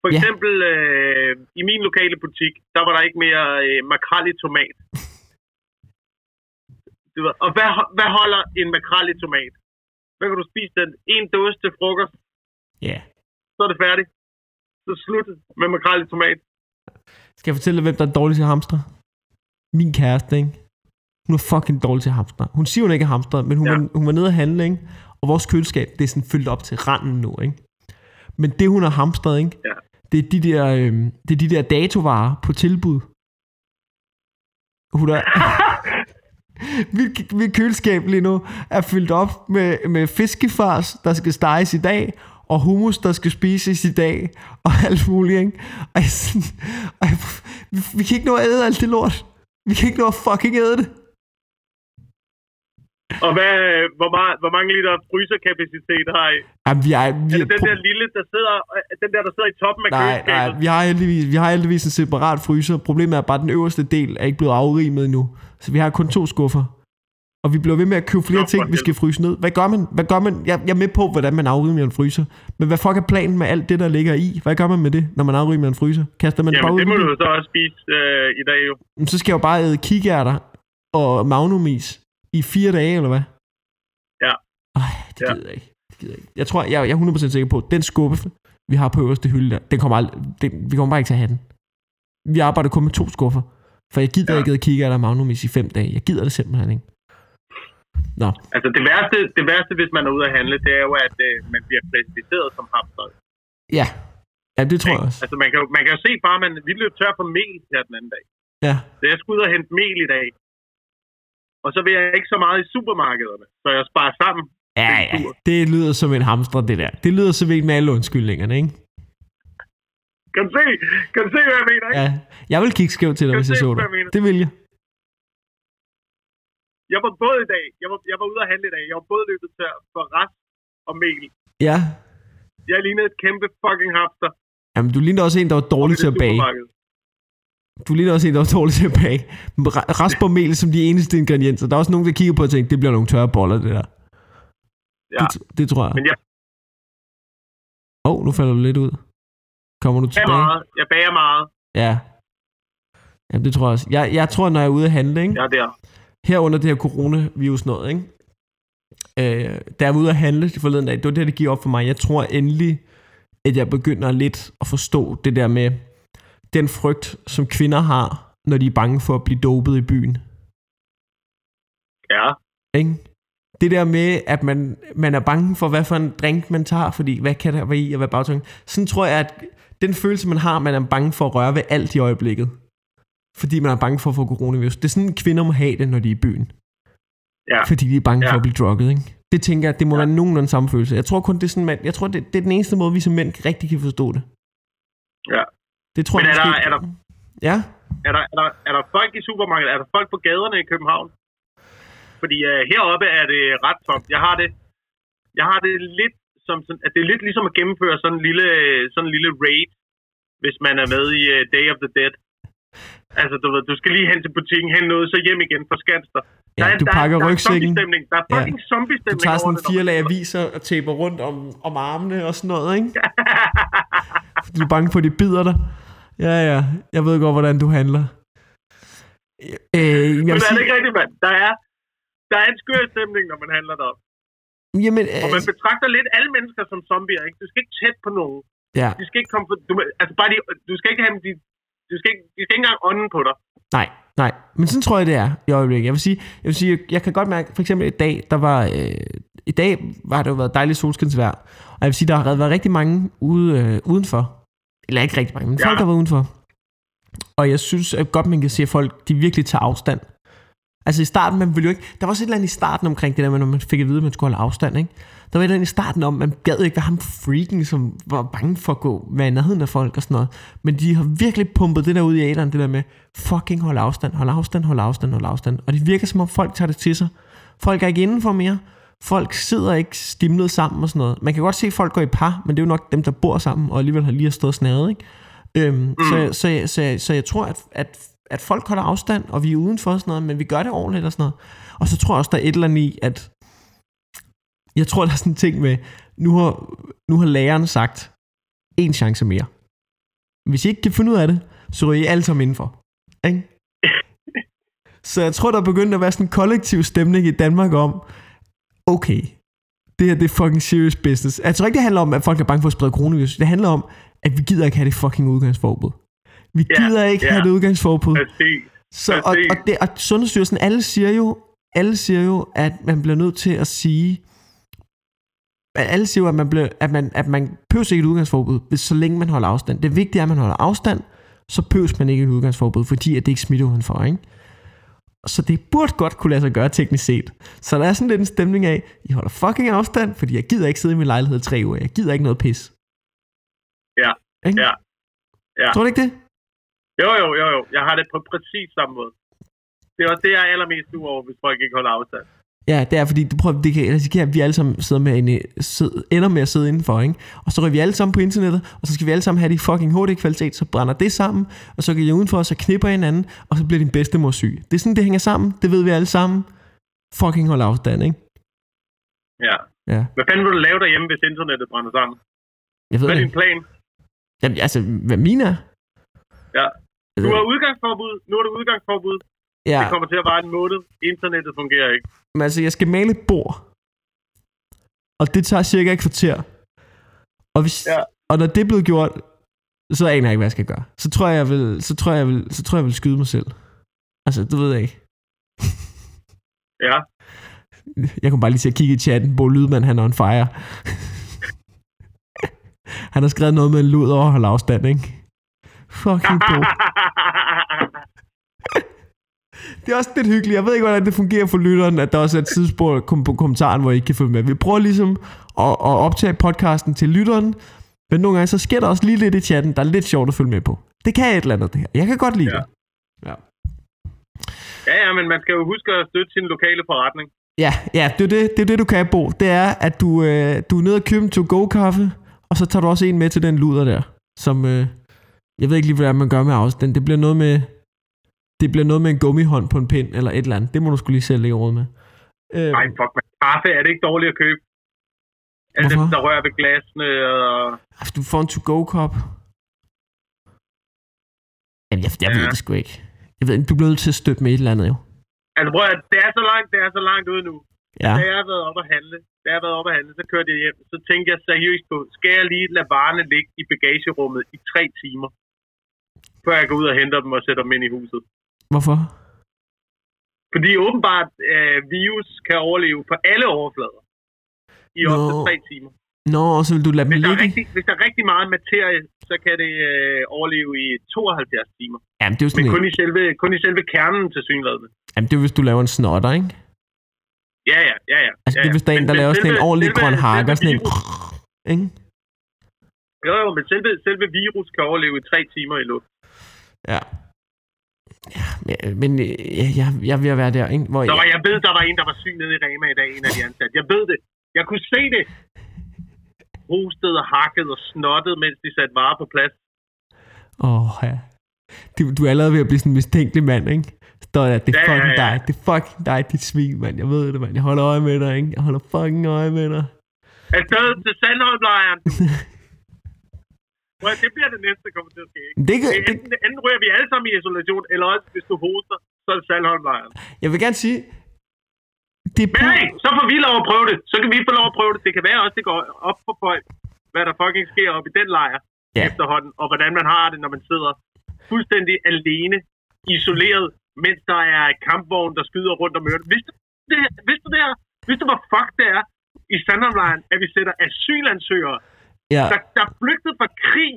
For Ja. eksempel øh, i min lokale butik, der var der ikke mere øh, makrel i tomat. Du ved, og hvad, hvad holder en makrel i tomat? Hvad kan du spise den? En dåse til frokost, Ja. så er det færdigt. Så slut med makrel i tomat. Skal jeg fortælle dig, hvem der er dårlig til at hamstre? Min kæreste, ikke? Hun er fucking dårlig til at hamstre. Hun siger, hun ikke er hamstret, men hun. Ja. var, hun var nede at handle, ikke? Og vores køleskab, det er sådan fyldt op til randen nu, ikke? Men det, hun har hamstret, ikke? Ja. Det er de der, øh, det er de der datovarer på tilbud. Hun er, mit, mit køleskab lige nu er fyldt op med, med fiskefars, der skal steges i dag, og hummus, der skal spises i dag, og alt muligt, ikke? Og jeg, sådan, og jeg, vi, vi kan ikke nå at æde alt det lort. Vi kan ikke nå at fucking æde det. Og hvad, hvor, meget, hvor mange liter fryserkapacitet har I? Jamen, vi er, vi Er er det den der lille, der sidder, øh, den der, der sidder i toppen af nej, køleskabet? nej, vi har, heldigvis, vi har heldigvis en separat fryser. Problemet er bare, at den øverste del er ikke blevet afrimet endnu. Så vi har kun to skuffer. Og vi bliver ved med at købe flere Nå, ting, vi skal fryse ned. Hvad gør man? Hvad gør man? Jeg, jeg er med på, hvordan man afrimer en fryser. Men hvad fuck er planen med alt det, der ligger i? Hvad gør man med det, når man afrimer en fryser? Kaster man det bare Jamen, ud? det må du så også spise øh, i dag jo. Jamen, Så skal jeg jo bare æde kikærter og magnumis i fire dage, eller hvad? Ja. Ej, det Ja. gider jeg ikke. Det gider jeg ikke. Jeg tror, jeg, jeg er 100% sikker på, at den skuffe, vi har på øverste hylde der, den kommer aldrig, den, vi kommer bare ikke til at have den. Vi arbejder kun med to skuffer. For jeg gider ja. Ja. ikke at kigge af magnumis i fem dage. Jeg gider det simpelthen ikke. Nå, Altså det værste, det værste, hvis man er ude at handle, det er jo, at øh, man bliver klassificeret som hamster. ja. Ja, det tror jeg også. Altså man kan, jo, man kan jo se bare, at man, vi løb tør for mel her den anden dag. Ja. Så jeg skulle ud og hente mel i dag. Og så vil jeg ikke så meget i supermarkederne, så jeg sparer sammen. Ja, ja. Det lyder som en hamster, det der. Det lyder som en med alle undskyldningerne, ikke? Kan se, kan se hvad jeg mener, ikke? Ja, jeg vil kigge skævt til dig, Kan hvis jeg se, så dig. jeg? Det vil jeg. Jeg var både i dag, jeg var, jeg var ude at handle i dag. Jeg var både løbet tør for rest og mel. Ja. Jeg lignede et kæmpe fucking hamster. Jamen, du ligner også en, der var dårlig til at bage. Du ligner også en, der var dårlig til at bage. Men ra- Rasp og mel som de eneste ingredienser. Der er også nogen, der kigger på og tænker, det bliver nogle tørre boller, det der. Ja. Det, det tror jeg. Men jeg Åh, oh, nu falder du lidt ud. Kommer du bager tilbage? meget. Jeg bager meget. Ja. Jamen, det tror jeg også. Jeg, jeg tror, når jeg er ude at handle, ikke? Jeg er der. her under det her coronavirus noget, ikke? Øh, da jeg var ude at handle forleden dag, det var det, det gik op for mig. Jeg tror endelig, at jeg begynder lidt at forstå det der med den frygt, som kvinder har, når de er bange for at blive dopet i byen. Ja. Ikke? Det der med, at man, man er bange for, hvad for en drink man tager, fordi hvad kan der være i, og hvad bagtøjen. Sådan tror jeg, at den følelse, man har, man er bange for at røre ved alt i øjeblikket. Fordi man er bange for at få coronavirus. Det er sådan, kvinder må have det, når de er i byen. Ja. Fordi de er bange Ja. for at blive drugget, ikke? Det tænker jeg, det må Ja. være nogenlunde samme følelse. Jeg tror kun, det er sådan, man, jeg tror, det, det er den eneste måde, vi som mænd rigtig kan forstå det. Ja. Det tror Men jeg er der- måske... er der- Ja? Er der, er, der, er der folk i supermarkedet? Er der folk på gaderne i København? Fordi uh, heroppe er det ret tomt. Jeg har det, jeg har det lidt som sådan, at det er lidt ligesom at gennemføre sådan en lille, sådan en lille raid, hvis man er med i uh, Day of the Dead. Altså, du ved, du skal lige hen til butikken, hen noget, så hjem igen for skanster. Ja, du pakker der, rygsækken. Der er zombie-stemning. Der er Ja. fucking Du zombie-stemning tager over sådan når fire lag aviser og taber rundt om, om armene og sådan noget, ikke? Du er bange for, at de bider dig. Ja, ja. Jeg ved godt, hvordan du handler. Øh, jeg Men er det sige, ikke rigtigt, mand? Der er, der er en skør stemning, når man handler derop. jamen, Og man øh, betragter lidt alle mennesker som zombier, ikke? Du skal ikke tæt på nogen. ja, De skal ikke komme for, du, altså bare de, du skal ikke have dem, de, du skal ikke, de skal ikke engang ånden på dig. nej, nej. Men sådan tror jeg, det er i øjeblikket. Jeg vil sige, jeg, vil sige, jeg kan godt mærke, for eksempel i dag, der var, øh, i dag var det jo været dejligt solskinsvejr. Og jeg vil sige, der har været rigtig mange ude, øh, udenfor. Eller ikke rigtig mange, men Ja. folk, der var udenfor. Og jeg synes at godt, man kan se, at folk de virkelig tager afstand. Altså i starten, man ville jo ikke... Der var også et eller andet i starten omkring det der med, når man fik at vide, at man skulle holde afstand, ikke? Der var et eller andet i starten om, man gad ikke være ham freaken, som var bange for at gå med i nærheden af folk og sådan noget. Men de har virkelig pumpet det der ud i æderen, det der med, fucking hold afstand, hold afstand, hold afstand, hold afstand. Og det virker som om folk tager det til sig. Folk er ikke indenfor mere. Folk sidder ikke stimlet sammen og sådan noget. Man kan godt se, at folk går i par, men det er jo nok dem, der bor sammen, og alligevel har lige stået snadet, ikke? Øhm, mm. så, så, så, så jeg tror, at, at, at folk holder afstand, og vi er udenfor og sådan noget, men vi gør det ordentligt og sådan noget. Og så tror jeg også, der er et eller andet i, at jeg tror, der er sådan en ting med, nu har, nu har læreren sagt, en chance mere. Hvis I ikke kan finde ud af det, så ryger I alle sammen indenfor. Ikke? Så jeg tror, der er begyndt at være sådan en kollektiv stemning i Danmark om, okay, det her det er fucking serious business. Jeg tror ikke, det handler om, at folk er bange for at sprede coronavirus. Det handler om, at vi gider ikke have det fucking udgangsforbud. Vi Ja, gider ikke ja. have det udgangsforbud. Så, og, og, det, og Sundhedsstyrelsen, alle siger jo, alle siger jo, at man bliver nødt til at sige, at alle siger jo, at man, bliver, at man, at man pøs ikke et udgangsforbud, hvis, så længe man holder afstand. Det vigtige er, at man holder afstand, så pøs man ikke et udgangsforbud, fordi at det ikke smitter udenfor, ikke? Så det burde godt kunne lade sig gøre teknisk set. Så der er sådan lidt en stemning af, I holder fucking afstand, fordi jeg gider ikke sidde i min lejlighed i tre uger. Jeg gider ikke noget pis. Ja. Ikke? Ja. Ja. Tror du ikke det? Jo, jo, jo, jo. Jeg har det på præcis samme måde. Det er også det, jeg er allermest nu over, hvis folk ikke holder afstand. Ja, det er fordi, du prøver, det kan risikere, at vi alle sammen sidder med en, sidder, ender med at sidde indenfor, ikke? Og så ryger vi alle sammen på internettet, og så skal vi alle sammen have det fucking HD-kvalitet, så brænder det sammen, og så går I udenfor, og så knipper hinanden, og så bliver din bedstemor syg. Det er sådan, det hænger sammen, det ved vi alle sammen. Fucking hold afstand, ikke? Ja. Ja. Hvad fanden vil du lave derhjemme, hvis internettet brænder sammen? Jeg ved Hvad er din plan? Jamen, altså, hvad min er? Ja. Nu er udgangsforbud. Nu er det udgangsforbud. Ja, Det kommer til at vare en måned. Internettet fungerer ikke. men altså, jeg skal male et bord. Og det tager cirka et kvarter. Og, hvis, Ja. og når det er blevet gjort, så aner jeg ikke, hvad jeg skal gøre. Så tror jeg, jeg vil, så tror jeg, jeg vil, så tror jeg, jeg vil skyde mig selv. Altså, det ved jeg ikke. Ja. Jeg kunne bare lige til at kigge i chatten. Bo Lydman, han er on fire. han har skrevet noget med en lud over afstand, ikke? Fucking Bo. Det er også lidt hyggeligt. Jeg ved ikke, hvordan det fungerer for lytteren, at der også er et tidsspor på kommentaren, hvor I ikke kan følge med. Vi prøver ligesom at, at optage podcasten til lytteren, Men nogle gange, så sker der også lige lidt i chatten, der er lidt sjovt at følge med på. Det kan et eller andet, det her. Jeg kan godt lide Ja. det. Ja. Ja, ja, men man skal jo huske at støtte sin lokale forretning. Ja, ja det, er det, det er det, du kan, Bo. Det er, at du, øh, du er nede og købe en to-go-kaffe, og så tager du også en med til den luder der, som... Øh, jeg ved ikke lige, hvad man gør med afstand. Det bliver noget med... Det bliver noget med en gummihånd på en pind, eller et eller andet. Det må du skulle lige selv lægge råd med. Øh, Nej, fuck, man. Kaffe er det ikke dårligt at købe. Alt det, der rører ved glasene og... altså, du får en to-go-kop. Jamen, jeg, jeg ja. ved det sgu ikke. Jeg ved du bliver nødt til at støtte med et eller andet, jo. Altså prøv at, det er så langt, det er så langt ude nu. Ja. Da jeg har været op at handle, da jeg har været op at handle, så kørte jeg hjem. Så tænkte jeg seriøst på, skal jeg lige lade varerne ligge i bagagerummet i tre timer? Før jeg går ud og henter dem og sætter dem ind i huset. Hvorfor? Fordi åbenbart øh, virus kan overleve på alle overflader. I op til tre timer. Nå, og så vil du lade dem Hvis der, er ligge? rigtig, hvis der er rigtig meget materie, så kan det øh, overleve i 72 timer. Jamen, det er jo Men sådan kun en, i selve, kun i selve kernen til synligheden. jamen, det er, hvis du laver en snotter, ikke? Ja, ja, ja, ja. Altså, det er, hvis der er en, Men- der men laver sådan en selve- ordentlig selve- grøn selve sådan en... virus- Ikke? Jo, jo, men selve, selve virus kan overleve i tre timer i luft. Ja. Ja, men, øh, ja, jeg, jeg ved at være der, ikke? Hvor Der var, jeg, jeg ved, der var en, der var syg nede i Rema i dag, en af de ansatte. Jeg ved det. Jeg kunne se det. Hostede og hakket og snottet, mens de satte varer på plads. Åh, ja. Du, du er allerede ved at blive sådan en mistænkelig mand, ikke? Står der, det er Ja, ja, fucking ja. dig, det er fucking dig, dit svin, mand. Jeg ved det, mand. Jeg holder øje med dig, ikke? Jeg holder fucking øje med dig. Afsted til Sandholmlejren. Prøv, det bliver det næste, der kommer til at ske. Det, kan, Det, det, enten, enten ryger vi alle sammen i isolation, eller også, hvis du hoster, så er det Sandholmlejren. jeg vil gerne sige, det er Men hey, så får vi lov at prøve det. Så kan vi få lov at prøve det. Det kan være også, det går op for folk, hvad der fucking sker op i den lejr Ja. efterhånden, og hvordan man har det, når man sidder fuldstændig alene, isoleret, mens der er kampvogn, der skyder rundt om ørerne. Vidste du det, her? vidste du det her? Vidste du, hvor fuck det er i Sandholmlejren, at vi sætter asylansøgere, ja, der, der er flygtet fra krig,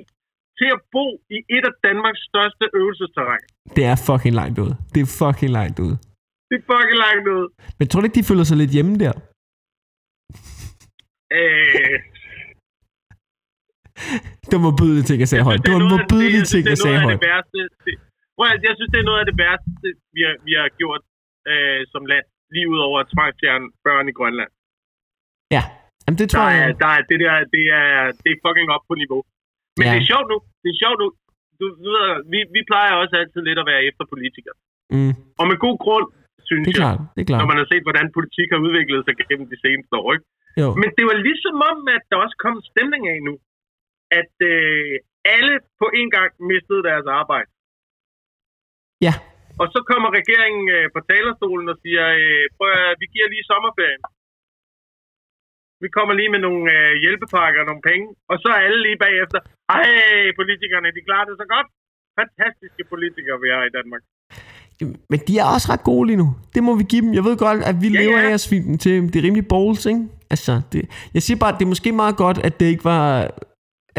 til at bo i et af Danmarks største øvelsesterræn. det er fucking langt ud. Det er fucking langt ud. Det er fucking langt ud. Men tror du ikke, de føler sig lidt hjemme der? Øh, Det var modbydelige ting, jeg sagde højt. Det var synes, ting, er noget af højt. at- jeg synes, det er noget af det værste, vi har, vi har gjort øh, som land. Lige ud over at tvangsfjerne børn i Grønland. Ja, Jamen, det tror Der er, jeg... der er, det der, det er, det er fucking op på niveau. Men Ja. det er sjovt nu. Det er sjovt nu. Du, du ved, vi, vi plejer også altid lidt at være efter politikere. Mm, Og med god grund, synes det er jeg. klart, det er Når klart. man har set, hvordan politik har udviklet sig gennem de seneste år. Ikke? Jo. Men det var ligesom om, at der også kom en stemning af nu. At øh, alle på en gang mistede deres arbejde. Ja, Og så kommer regeringen øh, på talerstolen og siger, øh, prøv at, vi giver lige sommerferien. Vi kommer lige med nogle øh, hjælpepakker og nogle penge. Og så er alle lige bagefter, ej, politikerne, de klarer det så godt. Fantastiske politikere, vi har i Danmark. men de er også ret gode lige nu. Det må vi give dem. Jeg ved godt, at vi Ja, lever ja. af at svine dem til. Det er rimelig bowls, ikke? Altså, det, jeg siger bare, at det er måske meget godt, at det ikke var,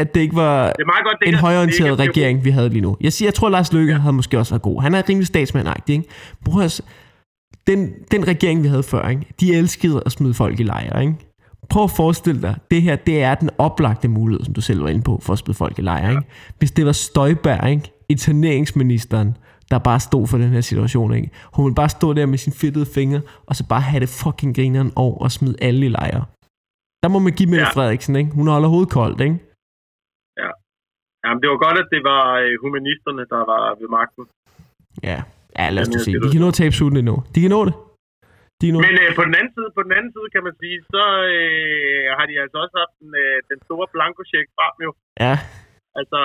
at det ikke var Det er meget godt, det en er- det højorienteret er- regering, vi havde lige nu. Jeg siger, jeg tror, Lars Løkke ja. havde måske også været god. Han er rimelig statsmandagtig, ikke? S- den, den regering, vi havde før, ikke? de elskede at smide folk i lejre, ikke? Prøv at forestille dig, det her, det er den oplagte mulighed, som du selv var inde på, for at smide folk i lejre, ikke? Hvis det var Støjberg, ikke? Interneringsministeren, der bare stod for den her situation, ikke? Hun ville bare stå der med sin fedtede fingre, og så bare have det fucking grineren over og smide alle i lejre. Der må man give Mette Ja. Frederiksen, ikke? Hun holder hovedet koldt, ikke? Jamen, det var godt, at det var øh, humanisterne, der var ved magten. Ja, ja lad os her se. De kan nå at tabe endnu. De kan nå det. Nå Men øh, på, den anden side, på den anden side, kan man sige, så øh, har de altså også haft den, øh, den store blankocheck frem jo. Ja. Altså,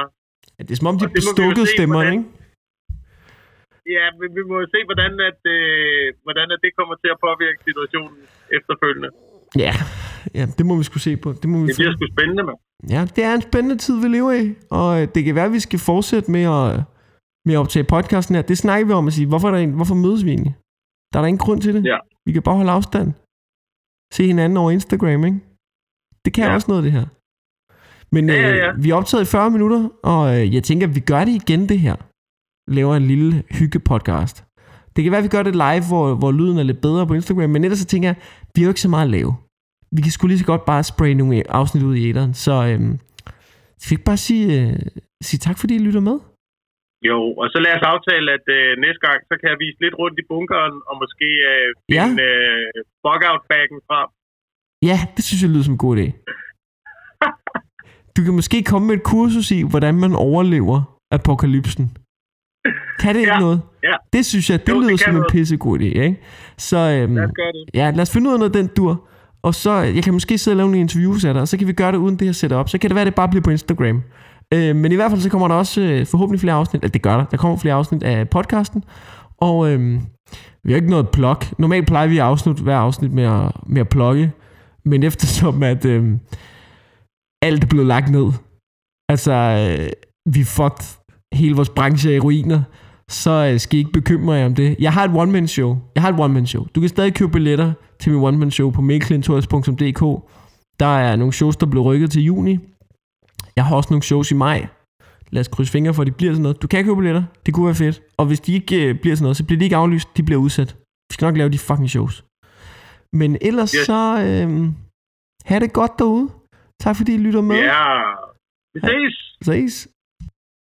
ja. Det er som om, de stemmerne, hvordan- ikke? ja, vi, vi må jo se, hvordan, at, øh, hvordan at det kommer til at påvirke situationen efterfølgende. Ja. ja, det må vi skulle se på. Det, må vi Det bliver sgu spændende, mand. Ja, det er en spændende tid, vi lever i. Og øh, det kan være, at vi skal fortsætte med at, med at optage podcasten her. Det snakker vi om at sige, hvorfor, er der en, hvorfor mødes vi egentlig? Der er der ingen grund til det. Ja. Vi kan bare holde afstand. Se hinanden over Instagram, ikke? Det kan ja. Også noget, det her. Men Ja, ja, ja. Øh, vi er optaget i 40 minutter, og øh, jeg tænker, at vi gør det igen, det her. Laver en lille hygge-podcast. Det kan være, at vi gør det live, hvor, hvor lyden er lidt bedre på Instagram, men ellers så tænker jeg, vi har jo ikke så meget at lave. Vi kan sgu lige så godt bare spraye nogle afsnit ud i æderen, så, øhm, skal vi ikke bare sige, øh, sige tak, fordi I lytter med? Jo, og så lad os aftale, at øh, næste gang, så kan jeg vise lidt rundt i bunkeren, og måske øh, Ja. finde øh, bug-out-baggen frem. Ja, det synes jeg lyder som en god idé. Du kan måske komme med et kursus i, hvordan man overlever apokalypsen. Kan det ikke Ja, noget? ja. Det synes jeg, det Jo, det lyder kan som en noget. pissegod idé, ikke? Så øhm, Lad os gøre det. ja, lad os finde ud af noget den dur. Og så, jeg kan måske sidde og lave nogle interviews af dig, og så kan vi gøre det uden det her setup. Så kan det være, at det bare bliver på Instagram. Øh, men i hvert fald så kommer der også øh, forhåbentlig flere afsnit. Eller det gør der. Der kommer flere afsnit af podcasten. Og øh, vi har ikke noget plug. Normalt plejer vi at afslutte hver afsnit med at, med at plukke. Men eftersom at øh, alt er blevet lagt ned. Altså, øh, vi fucked hele vores branche i ruiner. Så øh, skal I ikke bekymre jer om det. Jeg har et one-man show. Jeg har et one-man show. Du kan stadig købe billetter til min one-man show på mikkelintorius.dk. Der er nogle shows, der blev rykket til juni. Jeg har også nogle shows i maj. Lad os krydse fingre for, at de bliver sådan noget. Du kan købe billetter. Det kunne være fedt. Og hvis de ikke øh, bliver sådan noget, så bliver de ikke aflyst. De bliver udsat. Vi skal nok lave de fucking shows. Men ellers Yes. så... Øh, ha' det godt derude. Tak fordi I lytter med. Ja, vi ses! Ses.